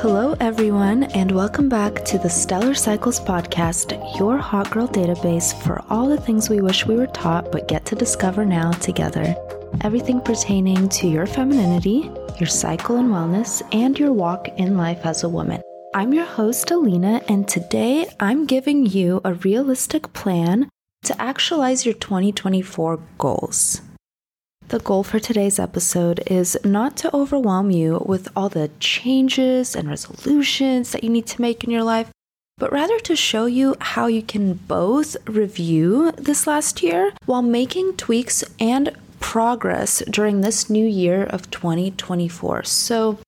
Hello, everyone, and welcome back to the Stellar Cycles Podcast, your hot girl database for all the things we wish we were taught but get to discover now together. Everything pertaining to your femininity, your cycle and wellness, and your walk in life as a woman. I'm your host, Alina, and today I'm giving you a realistic plan to actualize your 2024 goals. The goal for today's episode is not to overwhelm you with all the changes and resolutions that you need to make in your life, but rather to show you how you can both review this last year while making tweaks and progress during this new year of 2024. So,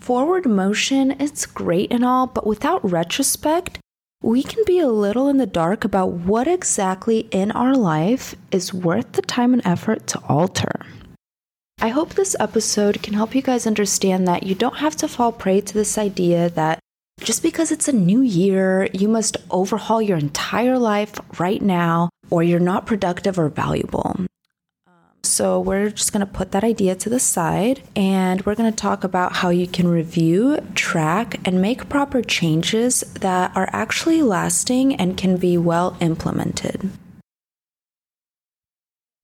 forward motion, it's great and all, but without retrospect, we can be a little in the dark about what exactly in our life is worth the time and effort to alter. I hope this episode can help you guys understand that you don't have to fall prey to this idea that just because it's a new year, you must overhaul your entire life right now or you're not productive or valuable. So, we're just going to put that idea to the side and we're going to talk about how you can review, track, and make proper changes that are actually lasting and can be well implemented.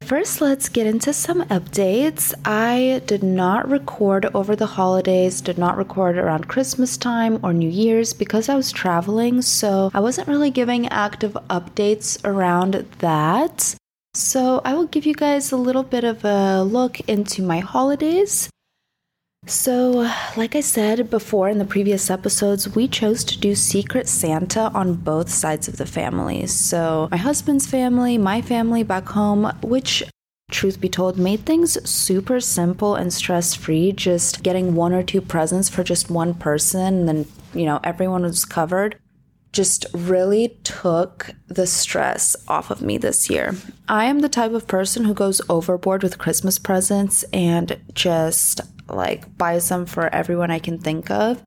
First, let's get into some updates. I did not record over the holidays, did not record around Christmas time or New Year's because I was traveling, so I wasn't really giving active updates around that. So, I will give you guys a little bit of a look into my holidays. So, like I said before in the previous episodes, we chose to do Secret Santa on both sides of the family. So, my husband's family, my family back home, which truth be told, made things super simple and stress free. Just getting one or two presents for just one person, and then, you know, everyone was covered just really took the stress off of me this year. I am the type of person who goes overboard with Christmas presents and just like buys them for everyone I can think of.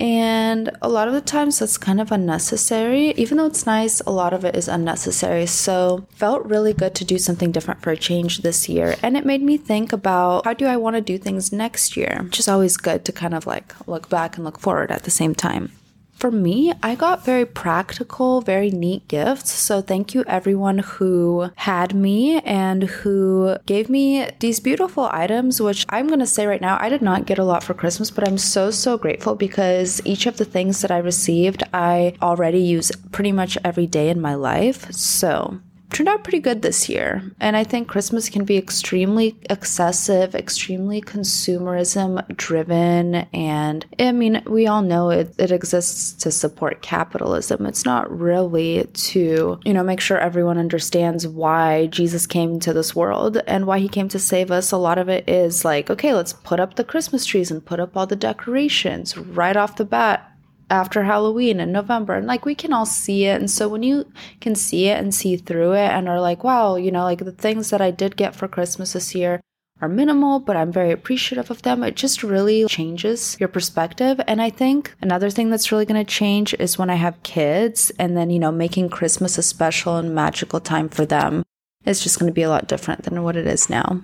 And a lot of the times that's kind of unnecessary. Even though it's nice, a lot of it is unnecessary. So, felt really good to do something different for a change this year. And it made me think about how do I want to do things next year, which is always good to kind of like look back and look forward at the same time for me, I got very practical, very neat gifts. So thank you everyone who had me and who gave me these beautiful items, which I'm going to say right now, I did not get a lot for Christmas, but I'm so, so grateful because each of the things that I received, I already use pretty much every day in my life. So turned out pretty good this year. And I think Christmas can be extremely excessive, extremely consumerism driven. And I mean, we all know it, it exists to support capitalism. It's not really to, you know, make sure everyone understands why Jesus came to this world and why he came to save us. A lot of it is like, okay, let's put up the Christmas trees and put up all the decorations right off the bat after Halloween in November. And like we can all see it. And so when you can see it and see through it and are like, wow, you know, like the things that I did get for Christmas this year are minimal, but I'm very appreciative of them. It just really changes your perspective. And I think another thing that's really going to change is when I have kids and then, you know, making Christmas a special and magical time for them is just going to be a lot different than what it is now.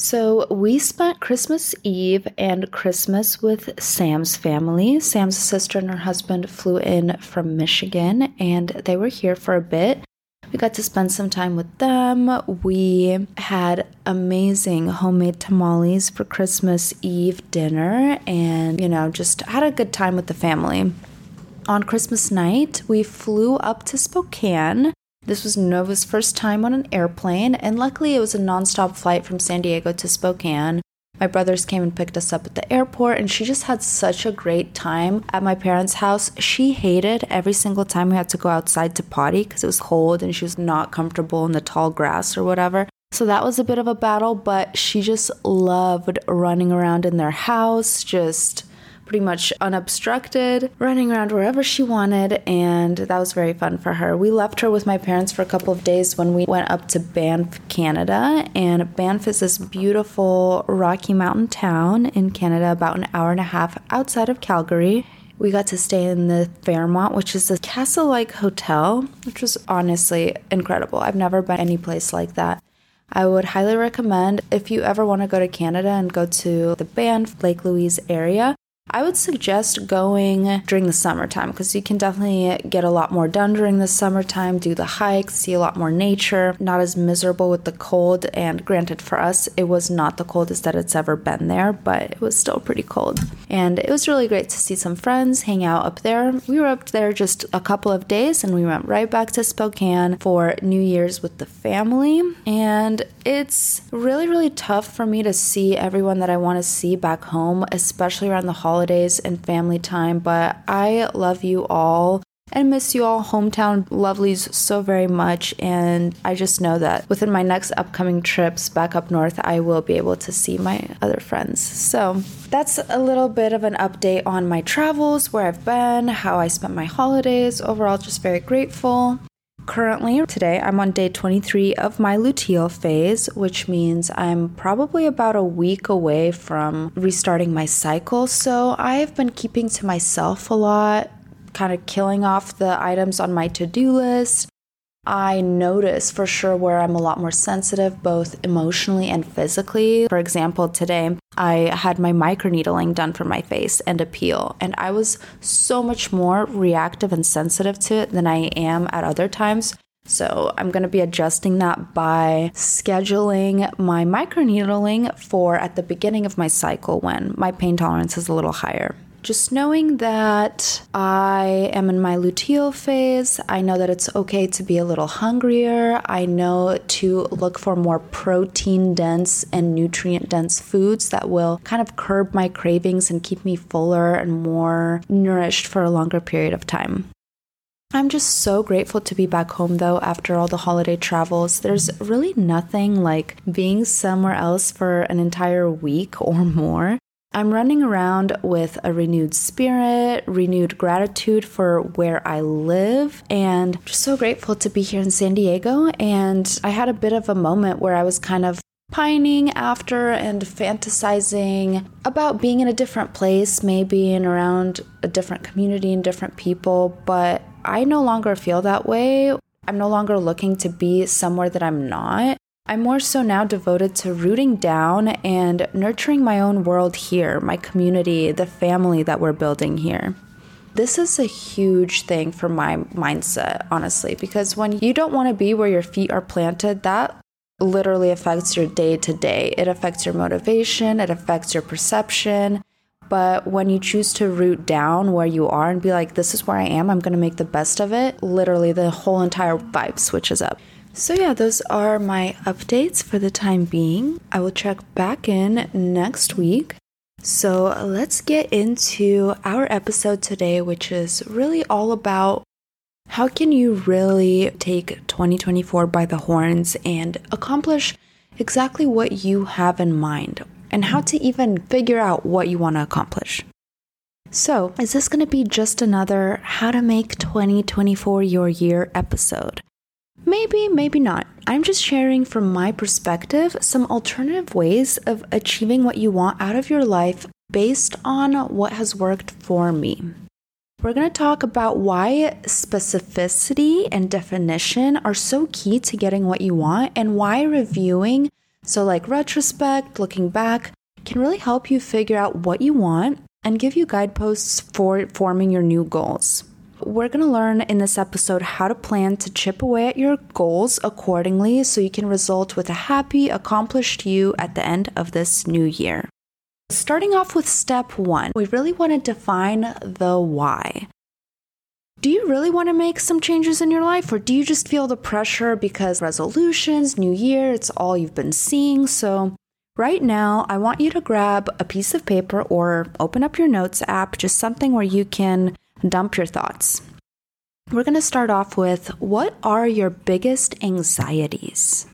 So, we spent Christmas Eve and Christmas with Sam's family. Sam's sister and her husband flew in from Michigan and they were here for a bit. We got to spend some time with them. We had amazing homemade tamales for Christmas Eve dinner and, you know, just had a good time with the family. On Christmas night, we flew up to Spokane this was Nova's first time on an airplane, and luckily it was a nonstop flight from San Diego to Spokane. My brothers came and picked us up at the airport, and she just had such a great time at my parents' house. She hated every single time we had to go outside to potty because it was cold and she was not comfortable in the tall grass or whatever. So that was a bit of a battle, but she just loved running around in their house, just pretty much unobstructed, running around wherever she wanted, and that was very fun for her. We left her with my parents for a couple of days when we went up to Banff, Canada, and Banff is this beautiful Rocky Mountain town in Canada, about an hour and a half outside of Calgary. We got to stay in the Fairmont, which is a castle like hotel, which was honestly incredible. I've never been any place like that. I would highly recommend if you ever want to go to Canada and go to the Banff, Lake Louise area, I would suggest going during the summertime because you can definitely get a lot more done during the summertime, do the hikes, see a lot more nature, not as miserable with the cold. And granted, for us, it was not the coldest that it's ever been there, but it was still pretty cold. And it was really great to see some friends, hang out up there. We were up there just a couple of days and we went right back to Spokane for New Year's with the family. And it's really, really tough for me to see everyone that I want to see back home, especially around the holidays and family time. But I love you all and miss you all, hometown lovelies, so very much. And I just know that within my next upcoming trips back up north, I will be able to see my other friends. So that's a little bit of an update on my travels, where I've been, how I spent my holidays. Overall, just very grateful. Currently, today, I'm on day 23 of my luteal phase, which means I'm probably about a week away from restarting my cycle. So I've been keeping to myself a lot, kind of killing off the items on my to do list. I notice for sure where I'm a lot more sensitive, both emotionally and physically. For example, today I had my microneedling done for my face and a peel, and I was so much more reactive and sensitive to it than I am at other times. So, I'm going to be adjusting that by scheduling my microneedling for at the beginning of my cycle when my pain tolerance is a little higher just knowing that I am in my luteal phase, I know that it's okay to be a little hungrier. I know to look for more protein dense and nutrient dense foods that will kind of curb my cravings and keep me fuller and more nourished for a longer period of time. I'm just so grateful to be back home though after all the holiday travels. There's really nothing like being somewhere else for an entire week or more I'm running around with a renewed spirit, renewed gratitude for where I live, and just so grateful to be here in San Diego. And I had a bit of a moment where I was kind of pining after and fantasizing about being in a different place, maybe and around a different community and different people, but I no longer feel that way. I'm no longer looking to be somewhere that I'm not. I'm more so now devoted to rooting down and nurturing my own world here, my community, the family that we're building here. This is a huge thing for my mindset, honestly, because when you don't want to be where your feet are planted, that literally affects your day to day. It affects your motivation, it affects your perception. But when you choose to root down where you are and be like, this is where I am, I'm going to make the best of it, literally the whole entire vibe switches up. So, yeah, those are my updates for the time being. I will check back in next week. So, let's get into our episode today, which is really all about how can you really take 2024 by the horns and accomplish exactly what you have in mind and how to even figure out what you want to accomplish. So, is this going to be just another how to make 2024 your year episode? Maybe, maybe not. I'm just sharing from my perspective some alternative ways of achieving what you want out of your life based on what has worked for me. We're going to talk about why specificity and definition are so key to getting what you want and why reviewing, so like retrospect, looking back, can really help you figure out what you want and give you guideposts for forming your new goals. We're going to learn in this episode how to plan to chip away at your goals accordingly so you can result with a happy, accomplished you at the end of this new year. Starting off with step one, we really want to define the why. Do you really want to make some changes in your life, or do you just feel the pressure because resolutions, new year, it's all you've been seeing? So, right now, I want you to grab a piece of paper or open up your notes app, just something where you can dump your thoughts. We're going to start off with what are your biggest anxieties?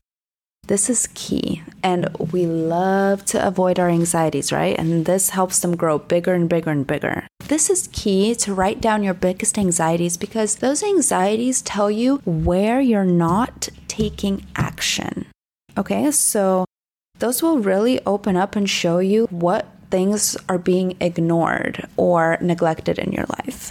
This is key, and we love to avoid our anxieties, right? And this helps them grow bigger and bigger and bigger. This is key to write down your biggest anxieties because those anxieties tell you where you're not taking action. Okay, so those will really open up and show you what things are being ignored or neglected in your life.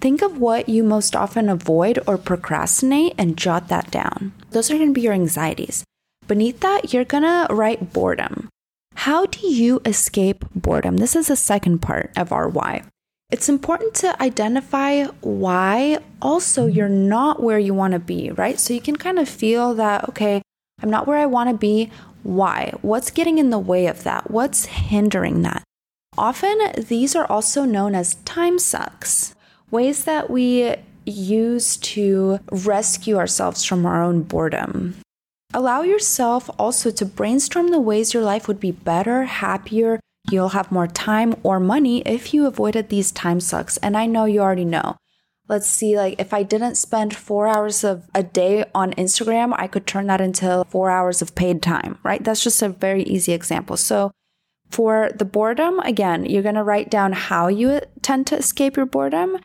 Think of what you most often avoid or procrastinate and jot that down. Those are going to be your anxieties. Beneath that, you're going to write boredom. How do you escape boredom? This is the second part of our why. It's important to identify why also you're not where you want to be, right? So you can kind of feel that, okay, I'm not where I want to be. Why? What's getting in the way of that? What's hindering that? Often, these are also known as time sucks, ways that we use to rescue ourselves from our own boredom. Allow yourself also to brainstorm the ways your life would be better, happier, You'll have more time or money if you avoided these time sucks. And I know you already know. Let's see, like if I didn't spend four hours of a day on Instagram, I could turn that into four hours of paid time, right? That's just a very easy example. So for the boredom, again, you're to write down how you tend to escape your boredom.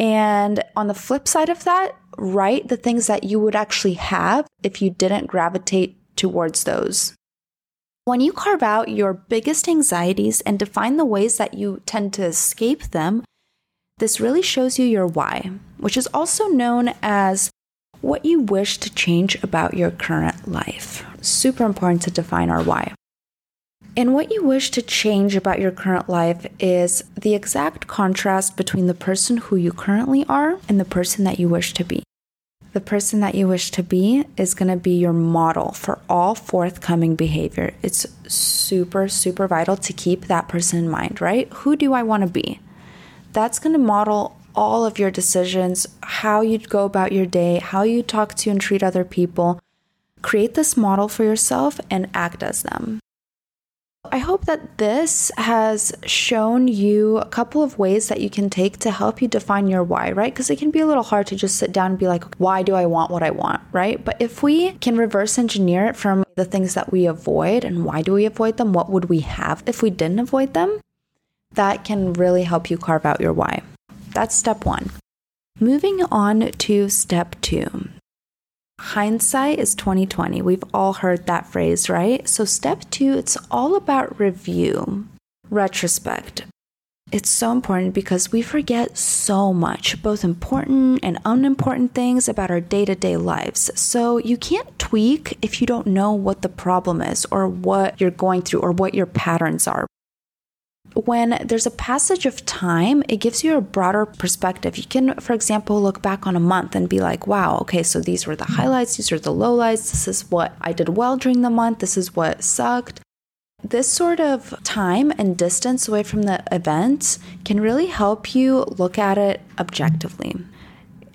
And on the flip side of that, write the things that you would actually have if you didn't gravitate towards those. When you carve out your biggest anxieties and define the ways that you tend to escape them, this really shows you your why, which is also known as what you wish to change about your current life. Super important to define our why. And what you wish to change about your current life is the exact contrast between the person who you currently are and the person that you wish to be. The person that you wish to be is going to be your model for all forthcoming behavior. It's super, super vital to keep that person in mind, right? Who do I want to be? That's going to model all of your decisions, how you go about your day, how you talk to and treat other people. Create this model for yourself and act as them. I hope that this has shown you a couple of ways that you can take to help you define your why, right? Because it can be a little hard to just sit down and be like, why do I want what I want, right? But if we can reverse engineer it from the things that we avoid and why do we avoid them, what would we have if we didn't avoid them, that can really help you carve out your why. That's step one. Moving on to step two. Hindsight is 2020. We've all heard that phrase, right? So step 2, it's all about review. Retrospect. It's so important because we forget so much, both important and unimportant things about our day to day lives. So you can't tweak if you don't know what the problem is or what you're going through or what your patterns are when there's a passage of time, it gives you a broader perspective. You can, for example, look back on a month and be like, wow, okay, so these were the mm-hmm. highlights, these are the lowlights, this is what I did well during the month, this is what sucked. This sort of time and distance away from the event can really help you look at it objectively.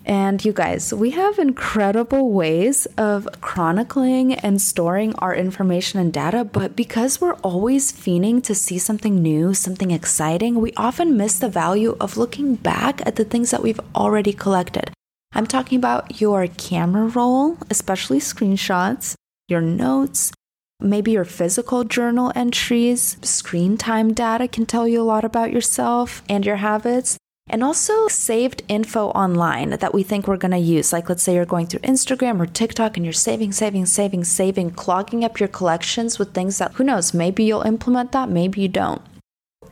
And you guys, we have incredible ways of chronicling and storing our information and data, but because we're always fiending to see something new, something exciting, we often miss the value of looking back at the things that we've already collected. I'm talking about your camera roll, especially screenshots, your notes, maybe your physical journal entries. Screen time data can tell you a lot about yourself and your habits and also saved info online that we think we're going to use. Like, let's say you're going through Instagram or TikTok and you're saving, saving, saving, saving, clogging up your collections with things that who knows, maybe you'll implement that, maybe you don't.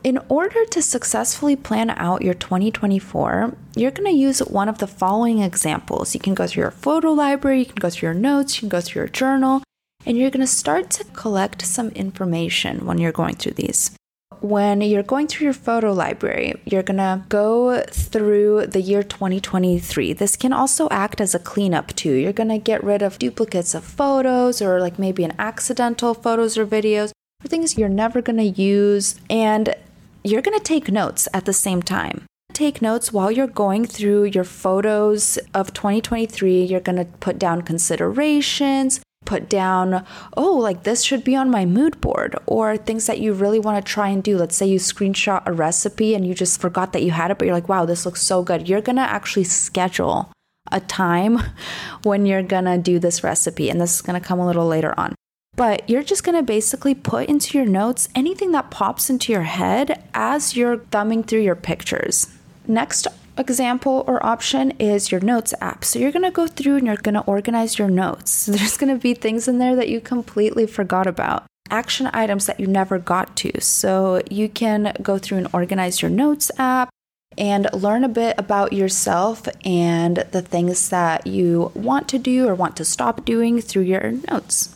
In order to successfully plan out your 2024, you're going to use one of the following examples. You can go through your photo library, you can go through your notes, you can go through your journal, and you're going to start to collect some information when you're going through these when you're going through your photo library, you're gonna go through the year 2023. This can also act as a cleanup too. You're gonna get rid of duplicates of photos or like maybe an accidental photos or videos or things you're never gonna use. And you're gonna take notes at the same time. Take notes while you're going through your photos of 2023. You're gonna put down considerations, put down, oh, like this should be on my mood board, or things that you really want to try and do. Let's say you screenshot a recipe and you just forgot that you had it, but you're like, wow, this looks so good. You're going to actually schedule a time when you're going to do this recipe, and this is going to come a little later on. But you're just to basically put into your notes anything that pops into your head as you're thumbing through your pictures. Next example or option is your notes app. So you're going to go through and you're going to organize your notes. There's going to be things in there that you completely forgot about. Action items that you never got to. So you can go through and organize your notes app and learn a bit about yourself and the things that you want to do or want to stop doing through your notes.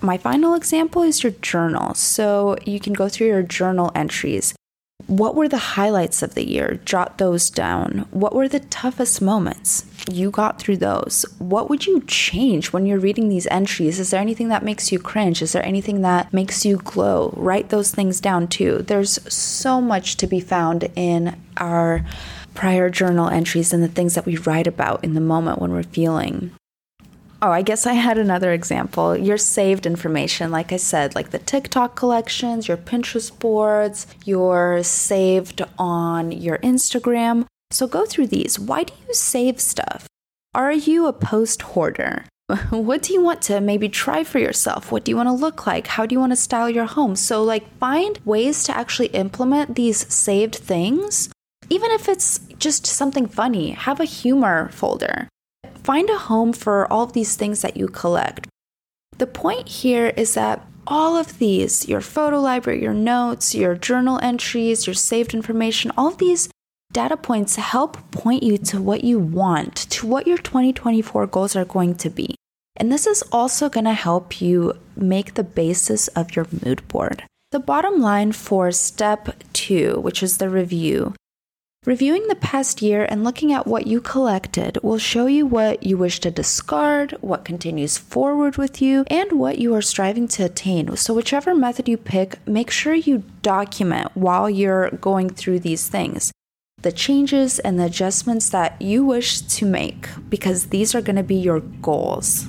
my final example is your journal. So you can go through your journal entries. What were the highlights of the year? Jot those down. What were the toughest moments? You got through those. What would you change when you're reading these entries? Is there anything that makes you cringe? Is there anything that makes you glow? Write those things down too. There's so much to be found in our prior journal entries and the things that we write about in the moment when we're feeling. Oh, I guess I had another example. Your saved information, like I said, like the TikTok collections, your Pinterest boards, your saved on your Instagram. So go through these. Why do you save stuff? Are you a post hoarder? what do you want to maybe try for yourself? What do you want to look like? How do you want to style your home? So, like, find ways to actually implement these saved things. Even if it's just something funny, have a humor folder find a home for all of these things that you collect. The point here is that all of these your photo library, your notes, your journal entries, your saved information all of these data points help point you to what you want, to what your 2024 goals are going to be. And this is also going to help you make the basis of your mood board. The bottom line for step two, which is the review, Reviewing the past year and looking at what you collected will show you what you wish to discard, what continues forward with you, and what you are striving to attain. So, whichever method you pick, make sure you document while you're going through these things the changes and the adjustments that you wish to make because these are going to be your goals.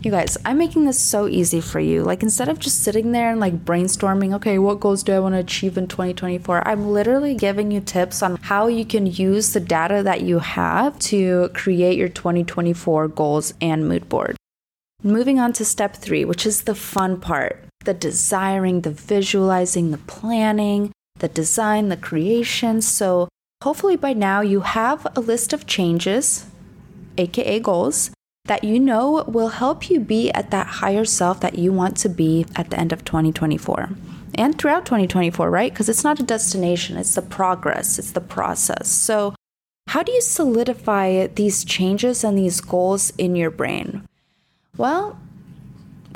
You guys, I'm making this so easy for you. Like, instead of just sitting there and like brainstorming, okay, what goals do I want to achieve in 2024? I'm literally giving you tips on how you can use the data that you have to create your 2024 goals and mood board. Moving on to step three, which is the fun part the desiring, the visualizing, the planning, the design, the creation. So, hopefully, by now you have a list of changes, aka goals that you know will help you be at that higher self that you want to be at the end of 2024 and throughout 2024, right? Because it's not a destination, it's the progress, it's the process. So, how do you solidify these changes and these goals in your brain? Well,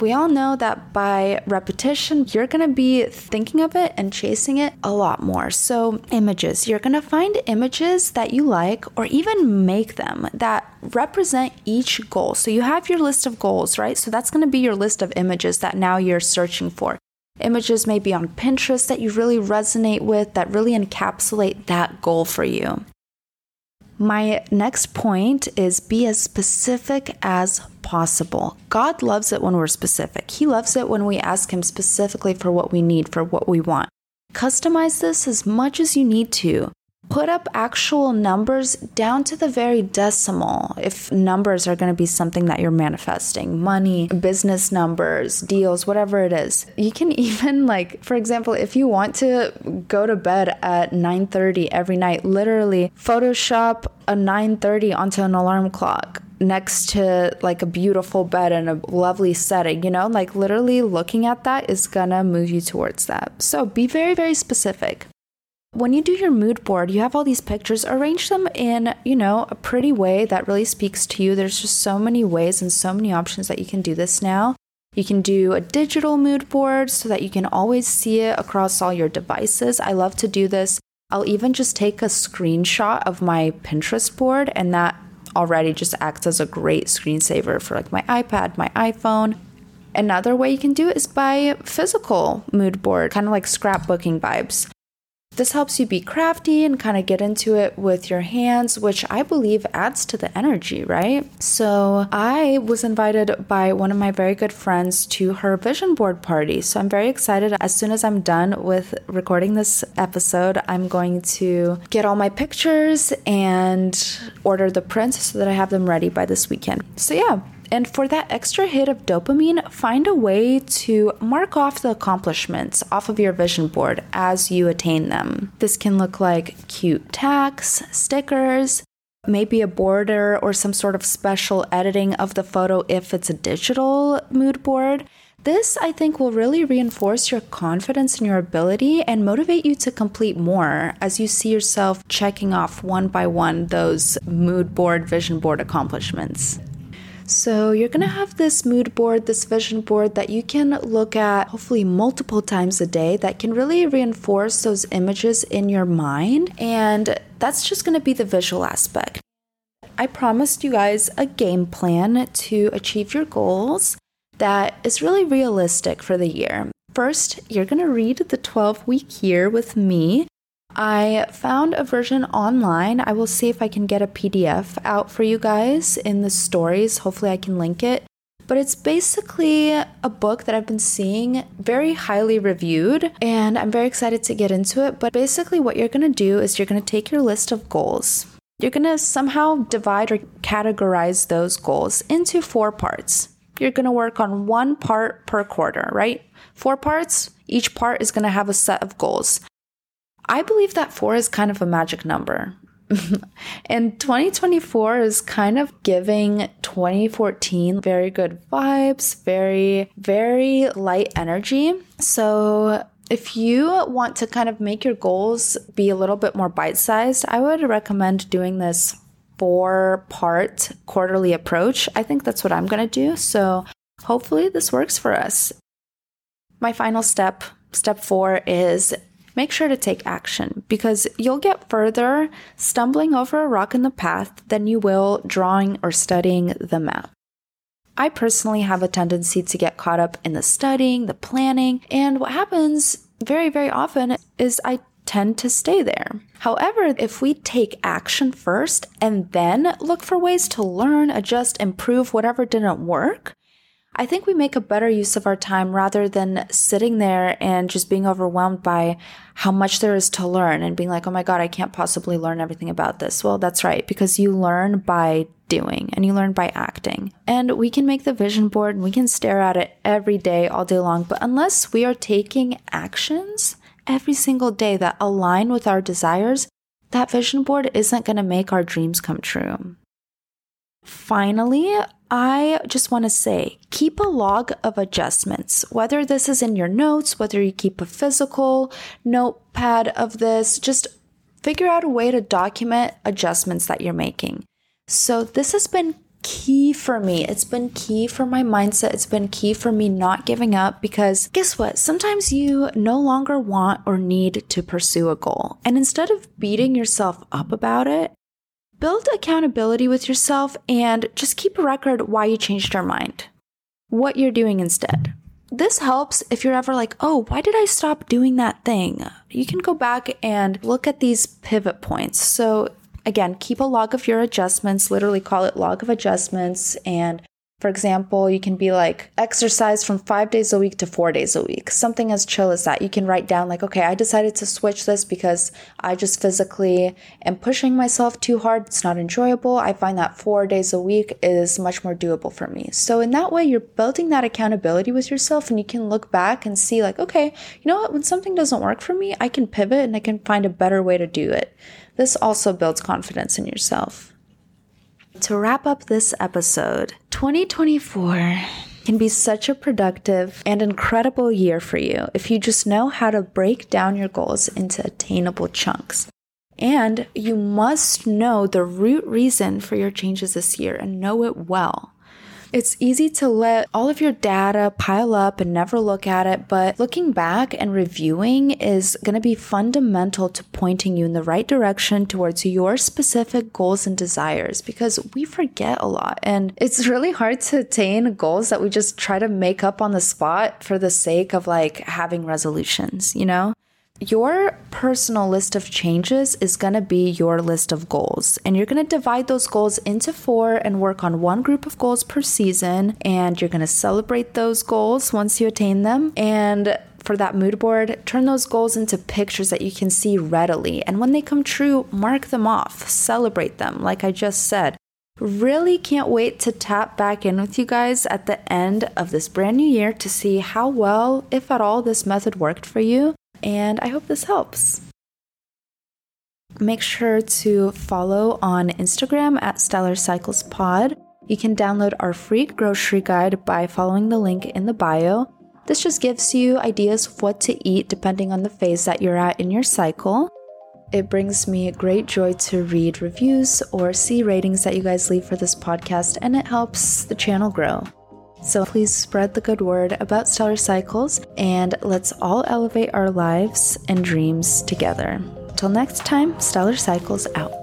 we all know that by repetition, you're to be thinking of it and chasing it a lot more. So, images, you're to find images that you like or even make them that represent each goal. So, you have your list of goals, right? So, that's to be your list of images that now you're searching for. Images may be on Pinterest that you really resonate with, that really encapsulate that goal for you. My next point is be as specific as possible. God loves it when we're specific. He loves it when we ask Him specifically for what we need, for what we want. Customize this as much as you need to put up actual numbers down to the very decimal if numbers are going to be something that you're manifesting money business numbers deals whatever it is you can even like for example if you want to go to bed at 9:30 every night literally photoshop a 9:30 onto an alarm clock next to like a beautiful bed and a lovely setting, you know, like literally looking at that is gonna move you towards that. So be very, very specific. When you do your mood board, you have all these pictures, arrange them in, you know, a pretty way that really speaks to you. There's just so many ways and so many options that you can do this now. You can do a digital mood board so that you can always see it across all your devices. I love to do this. I'll even just take a screenshot of my Pinterest board, and that already just acts as a great screensaver for like my iPad, my iPhone. Another way you can do it is by physical mood board, kind of like scrapbooking vibes. This helps you be crafty and kind of get into it with your hands, which I believe adds to the energy, right? So, I was invited by one of my very good friends to her vision board party. So, I'm very excited. As soon as I'm done with recording this episode, I'm going to get all my pictures and order the prints so that I have them ready by this weekend. So, yeah, and for that extra hit of dopamine, find a way to mark off the accomplishments off of your vision board as you attain them. This can look like cute tags, stickers, maybe a border or some sort of special editing of the photo if it's a digital mood board. This, I think, will really reinforce your confidence in your ability and motivate you to complete more as you see yourself checking off one by one those mood board, vision board accomplishments. So, you're gonna have this mood board, this vision board that you can look at hopefully multiple times a day that can really reinforce those images in your mind. And that's just gonna be the visual aspect. I promised you guys a game plan to achieve your goals that is really realistic for the year. First, you're gonna read the 12 week year with me I found a version online. I will see if I can get a PDF out for you guys in the stories. Hopefully, I can link it. But it's basically a book that I've been seeing very highly reviewed, and I'm very excited to get into it. But basically, what you're gonna do is you're gonna take your list of goals. You're gonna somehow divide or categorize those goals into four parts. You're gonna work on one part per quarter, right? Four parts, each part is gonna have a set of goals. I believe that four is kind of a magic number. and 2024 is kind of giving 2014 very good vibes, very, very light energy. So, if you want to kind of make your goals be a little bit more bite sized, I would recommend doing this four part quarterly approach. I think that's what I'm going to do. So, hopefully, this works for us. My final step, step four, is make sure to take action because you'll get further stumbling over a rock in the path than you will drawing or studying the map. I personally have a tendency to get caught up in the studying, the planning, and what happens very, very often is I tend to stay there. However, if we take action first and then look for ways to learn, adjust, improve whatever didn't work, I think we make a better use of our time rather than sitting there and just being overwhelmed by how much there is to learn and being like, oh my God, I can't possibly learn everything about this. Well, that's right, because you learn by doing and you learn by acting. And we can make the vision board and we can stare at it every day, all day long. But unless we are taking actions every single day that align with our desires, that vision board isn't going to make our dreams come true. Finally, I just want to say keep a log of adjustments, whether this is in your notes, whether you keep a physical notepad of this, just figure out a way to document adjustments that you're making. So, this has been key for me. It's been key for my mindset. It's been key for me not giving up because guess what? Sometimes you no longer want or need to pursue a goal. And instead of beating yourself up about it, Build accountability with yourself and just keep a record why you changed your mind, what you're doing instead. This helps if you're ever like, oh, why did I stop doing that thing? You can go back and look at these pivot points. So, again, keep a log of your adjustments, literally call it log of adjustments, and for example, you can be like exercise from five days a week to four days a week, something as chill as that. You can write down, like, okay, I decided to switch this because I just physically am pushing myself too hard. It's not enjoyable. I find that four days a week is much more doable for me. So, in that way, you're building that accountability with yourself and you can look back and see, like, okay, you know what? When something doesn't work for me, I can pivot and I can find a better way to do it. This also builds confidence in yourself to wrap up this episode, 2024 can be such a productive and incredible year for you if you just know how to break down your goals into attainable chunks. And you must know the root reason for your changes this year and know it well. It's easy to let all of your data pile up and never look at it, but looking back and reviewing is going to be fundamental to pointing you in the right direction towards your specific goals and desires because we forget a lot. And it's really hard to attain goals that we just try to make up on the spot for the sake of like having resolutions, you know? Your personal list of changes is going to be your list of goals. And you're going to divide those goals into four and work on one group of goals per season. And you're going to celebrate those goals once you attain them. And for that mood board, turn those goals into pictures that you can see readily. And when they come true, mark them off, celebrate them, like I just said. Really can't wait to tap back in with you guys at the end of this brand new year to see how well, if at all, this method worked for you and I hope this helps. Make sure to follow on Instagram at Stellar Cycles Pod. You can download our free grocery guide by following the link in the bio. This just gives you ideas of what to eat depending on the phase that you're at in your cycle. It brings me great joy to read reviews or see ratings that you guys leave for this podcast, and it helps the channel grow. So please spread the good word about Stellar Cycles and let's all elevate our lives and dreams together. Till next time, Stellar Cycles out.